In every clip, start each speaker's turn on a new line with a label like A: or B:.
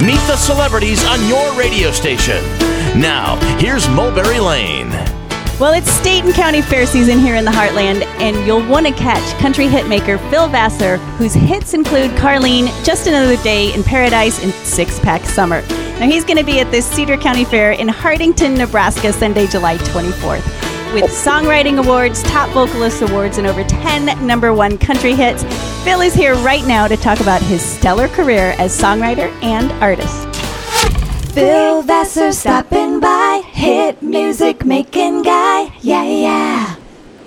A: Meet the celebrities on your radio station. Now, here's Mulberry Lane.
B: Well, it's state and county fair season here in the heartland, and you'll want to catch country hitmaker Phil Vassar, whose hits include Carlene, Just Another Day in Paradise, and Six Pack Summer. Now, he's going to be at the Cedar County Fair in Hartington, Nebraska, Sunday, July 24th. With songwriting awards, top vocalist awards, and over 10 number one country hits, Phil is here right now to talk about his stellar career as songwriter and artist.
C: Phil Vassar stopping by, hit music making guy, yeah, yeah.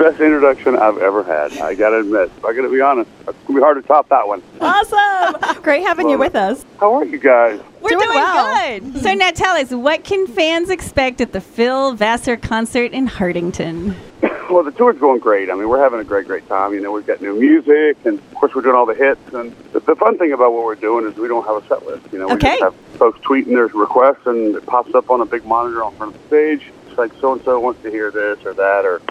D: Best introduction I've ever had. I gotta admit. I gotta be honest. It's gonna be hard to top that one.
B: Awesome! Great having you with us.
D: How are you guys?
B: We're doing, good. So now tell us, what can fans expect at the Phil Vassar concert in Hartington?
D: Well, the tour's going great. I mean, we're having a great, great time. You know, we've got new music, and of course, we're doing all the hits. And the, the fun thing about what we're doing is we don't have a set list. You know, we
B: Okay.
D: just have folks tweeting their requests, and it pops up on a big monitor on front of the stage. It's like so and so wants to hear this or that, or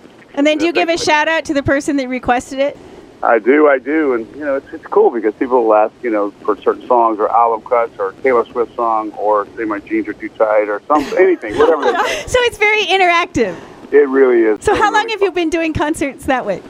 B: And then do you give a shout out to the person that requested it?
D: I do, I do, and you know, it's it's cool because people will ask, you know, for certain songs or album cuts or Taylor Swift song or say my jeans are too tight or something, anything, whatever. it is.
B: So it's very interactive.
D: It really is.
B: So
D: It's
B: how long have you been doing concerts that way?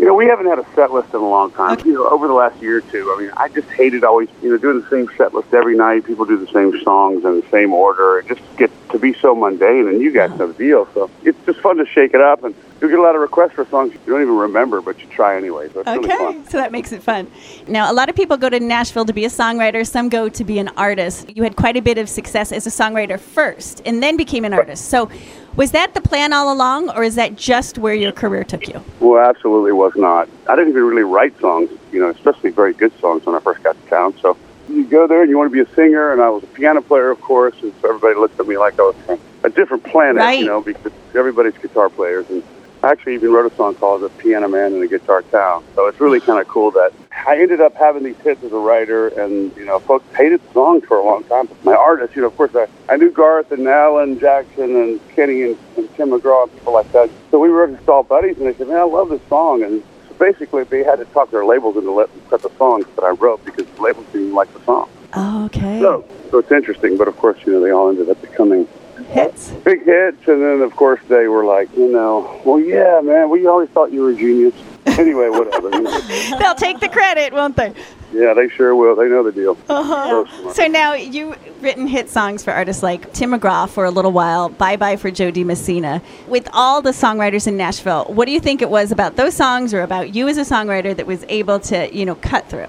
D: You know, we haven't had a set list in a long time.
B: Okay.
D: You know, over the last year or two. I mean, I just hated always, you know, doing the same set list every night. People do the same songs in the same order. It just gets to be so mundane, and you guys know the deal. So it's just fun to shake it up, and you get a lot of requests for songs you don't even remember, but you try anyway. So it's really
B: Okay,
D: fun.
B: so that makes it fun. Now, a lot of people go to Nashville to be a songwriter, some go to be an artist. You had quite a bit of success as a songwriter first and then became an artist. So, was that the plan all along, or is that just where your career took you?
D: Well, absolutely was not. I didn't even really write songs, you know, especially very good songs when I first got to town. So you go there and you want to be a singer, and I was a piano player, of course, and so everybody looked at me like I was from a different planet,
B: Right.
D: you know, because everybody's guitar players. And actually even wrote a song called "The Piano Man in a Guitar Town." So it's really kind of cool that I ended up having these hits as a writer, and you know, folks hated the songs for a long time. But my artists, you know, of course, I, I knew Garth and Alan Jackson and Kenny and, and Tim McGraw and people like that. So we were just all buddies, and they said, "Man, I love this song." And so basically, they had to talk their labels into letting cut the songs that I wrote because the labels didn't like the song.
B: Okay.
D: So, so it's interesting, but of course, you know, they all ended up becoming
B: Hits.
D: big hits, and then of course they were like, you know, well, yeah, man, we always thought you were a genius. Anyway, whatever. you know.
B: They'll take the credit, won't they?
D: Yeah, they sure will. They know the deal.
B: Uh-huh.
D: So
B: now you've written hit songs for artists like Tim McGraw for a little while, Bye Bye for Joe Messina. With all the songwriters in Nashville, what do you think it was about those songs or about you as a songwriter that was able to, you know, cut through?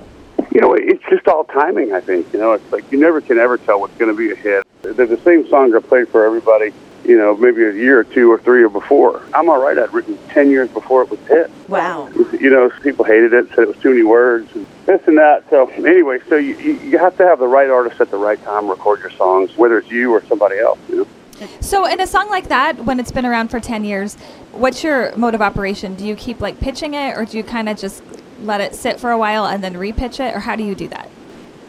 D: You know, just all timing. I think. You know, it's like you never can ever tell what's going to be a hit. They're the same songs are played for everybody. You know, maybe a year or two or three or before. I'm all right. I'd written ten years before it was hit.
B: Wow.
D: you know, people hated it, said it was too many words, and this and that. So anyway, so you, you you have to have the right artist at the right time record your songs, whether it's you or somebody else. You know.
E: So, in a song like that, when it's been around for 10 years, what's your mode of operation? Do you keep like pitching it, or do you kind of just let it sit for a while and then repitch it, or how do you do that?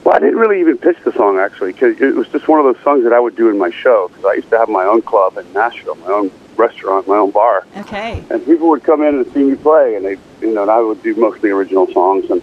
D: Well, I didn't really even pitch the song actually, because it was just one of those songs that I would do in my show. Because I used to have my own club in Nashville, my own restaurant, my own bar,
B: Okay.
D: and people would come in and see me play, and they, you know, and I would do mostly original songs, and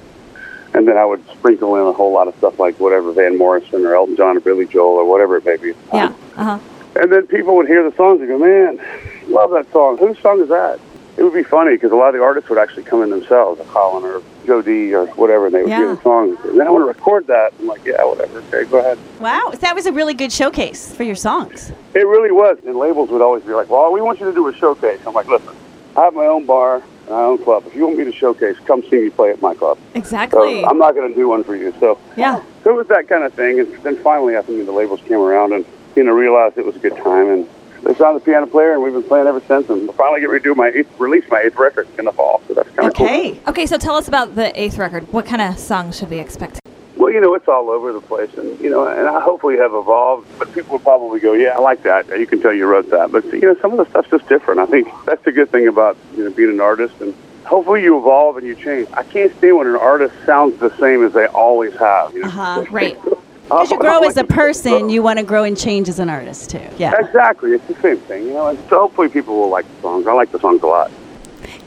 D: and then I would sprinkle in a whole lot of stuff like whatever Van Morrison or Elton John or Billy Joel or whatever it may be. at the time.
E: Yeah. Uh huh.
D: And then people would hear the songs and go, man, love that song. Whose song is that? It would be funny because a lot of the artists would actually come in themselves, a Colin or Jo Dee or whatever, and they would hear
B: Yeah.
D: the songs. And then I want to record that. I'm like, yeah, whatever. Okay, go ahead.
B: Wow. So that was a really good showcase for your songs.
D: It really was. And labels would always be like, well, we want you to do a showcase. I'm like, listen, I have my own bar, and my own club. If you want me to showcase, come see me play at my club. So
E: Exactly.
D: I'm not going to do one for you. So
E: yeah.
D: So it was that kind of thing. And then finally, I think the labels came around and, you know, realized it was a good time. And they signed the piano player, and we've been playing ever since. And we'll finally get ready to do my eighth, release my eighth record in the fall. So that's kind of
B: Okay.
E: Okay, so tell us about the eighth record. What kind of songs should we expect?
D: Well, you know, it's all over the place. And, you know, and I hopefully have evolved. But people will probably go, yeah, I like that. You can tell you wrote that. But, you know, some of the stuff's just different. I think that's the good thing about, you know, being an artist. And hopefully you evolve and you change. I can't stand when an artist sounds the same as they always have. You know?
B: Uh-huh.
E: Right.
B: As you
D: I- I
B: grow as a person, you want to grow and change as an artist too. Yeah.
D: Exactly. It's the same thing, you know. And so hopefully people will like the songs. I like the songs a lot.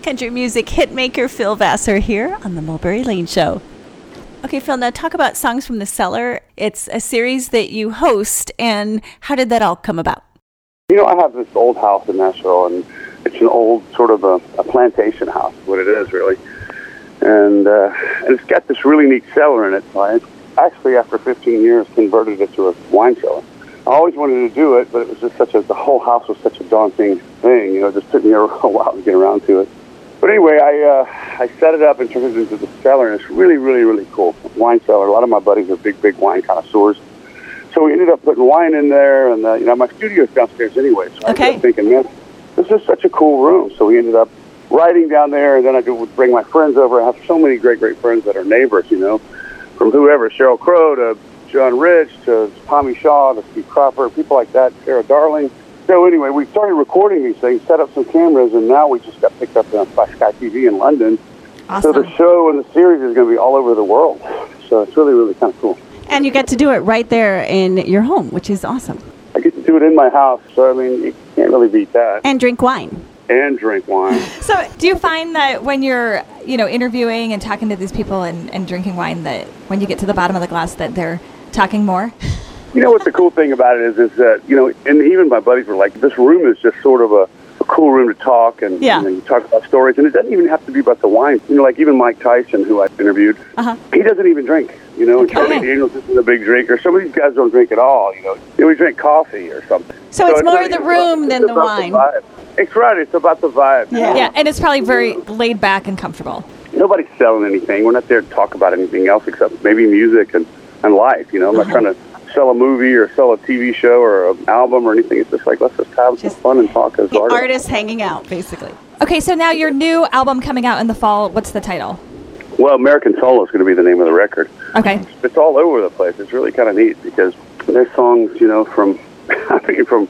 B: Country music hitmaker Phil Vassar here on the Mulberry Lane Show. Okay, Phil, now talk about Songs from the Cellar. It's a series that you host, and how did that all come about?
D: You know, I have this old house in Nashville, and it's an old sort of a, a plantation house, what it is really. And, uh, and it's got this really neat cellar in it. So I actually, after 15 years, converted it to a wine cellar. I always wanted to do it, but it was just such a, the whole house was such a daunting thing. You know, it just took me a, while to get around to it. But anyway, I uh, I set it up and turned it into the cellar, and it's really, really, really cool. Wine cellar. A lot of my buddies are big, big wine connoisseurs. So we ended up putting wine in there, and uh, you know my studio's downstairs anyway. So I
B: Okay.
D: ended up thinking, man, this is such a cool room. So we ended up writing down there, and then I would bring my friends over. I have so many great, great friends that are neighbors. You know, from whoever, Sheryl Crow to John Rich to Tommy Shaw to Steve Cropper, people like that, Sarah Darling. So anyway, we started recording these things, set up some cameras, and now we just got picked up by Sky TV in London.
E: Awesome.
D: So the show and the series is going to be all over the world. So it's really, really kind of cool.
B: And you get to do it right there in your home, which is awesome.
D: I get to do it in my house, so I mean, you can't really beat that.
B: And drink wine.
D: And drink wine.
E: So, do you find that when you're, you know, interviewing and talking to these people and, and drinking wine, that when you get to the bottom of the glass, that they're talking more?
D: You know what the cool thing about it is, is that you know, and even my buddies were like, this room is just sort of a, a cool room to talk and,
B: Yeah.
D: and you talk about stories, and it doesn't even have to be about the wine. You know, like even Mike Tyson, who I interviewed,
B: Uh-huh.
D: he doesn't even drink. You know, and Charlie Daniels isn't a big drinker. Some of these guys don't drink at all. You know, they would drink coffee or something.
B: So it's more
D: not
B: the room
D: about-
B: than the wine.
D: vibe. It's right. It's about the vibe. you
B: Yeah.
D: know?
E: Yeah, and it's probably very laid back and comfortable.
D: nobody's selling anything. We're not there to talk about anything else except maybe music and, and life. You know, I'm not trying to sell a movie or sell a TV show or an album or anything. It's just like let's just have
B: Just
D: some fun and talk as artists.
B: artist hanging out, basically.
E: Okay, so now your new album coming out in the fall. What's the title?
D: Well, American Soul is going to be the name of the record.
E: Okay.
D: It's all over the place. It's really kind of neat because there's songs, you know, from I mean, from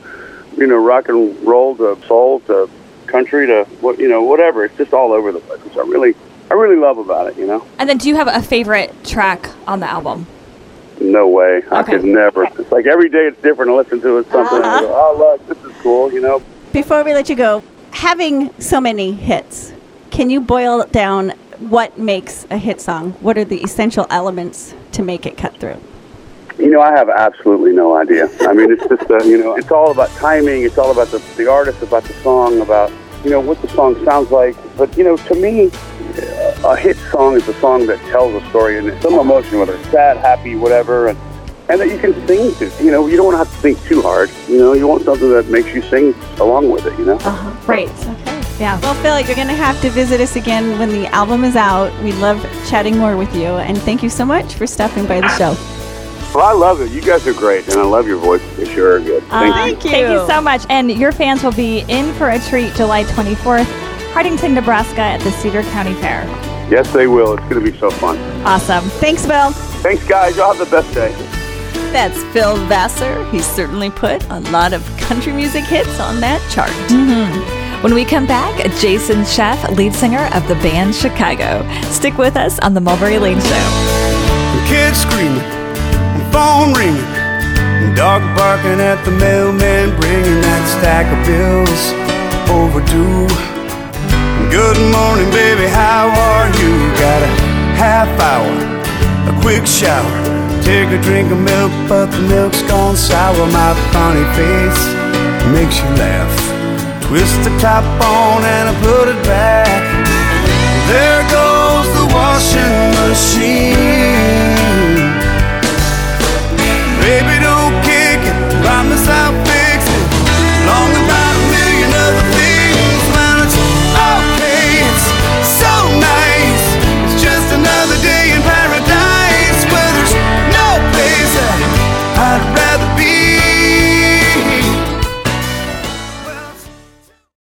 D: you know rock and roll to soul to country to what you know whatever. It's just all over the place, which I really I really love about it. You know.
E: And then, do you have a favorite track on the album?
D: No way. I could never. It's like every day it's different. I listen to it something. I go, oh, look, this is cool. You know.
B: Before we let you go, having so many hits, can you boil down what makes a hit song? What are the essential elements to make it cut through?
D: You know, I have absolutely no idea. I mean, it's just uh, you know, it's all about timing. It's all about the the artist, about the song, about you know what the song sounds like. But you know, to me, uh, a hit song is a song that tells a story and it's some emotion, whether it's sad, happy, whatever, and and that you can sing to. You know, you don't want to have to think too hard. You know, you want something that makes you sing along with it. You know.
E: Uh-huh, right.
B: Okay.
E: Yeah.
B: Well, Phil, you're going to have to visit us again when the album is out. We love chatting more with you, and thank you so much for stopping by the show.
D: Well, I love it. You guys are great, and I love your voice. You sure are good. Uh, thank you.
B: Thank you.
E: Thank you so much. And your fans will be in for a treat July 24th, Hartington, Nebraska at the Cedar County Fair.
D: Yes, they will. It's going to be so fun.
E: Awesome.
B: Thanks, Phil.
D: Thanks, guys. Y'all have the best day.
B: That's Phil Vassar. He's certainly put a lot of country music hits on that chart. Mm-hmm.
E: When we come back, Jason Scheff, lead singer of the band Chicago. Stick with us on the Mulberry Lane Show.
F: Kids screaming, phone ringing, dog barking at the mailman, bringing that stack of bills overdue. Good morning, baby, how are you? Got a half hour, a quick shower, take a drink of milk, but the milk's gone sour. My funny face makes you laugh. Twist the top on and I put it back. There goes the washing machine.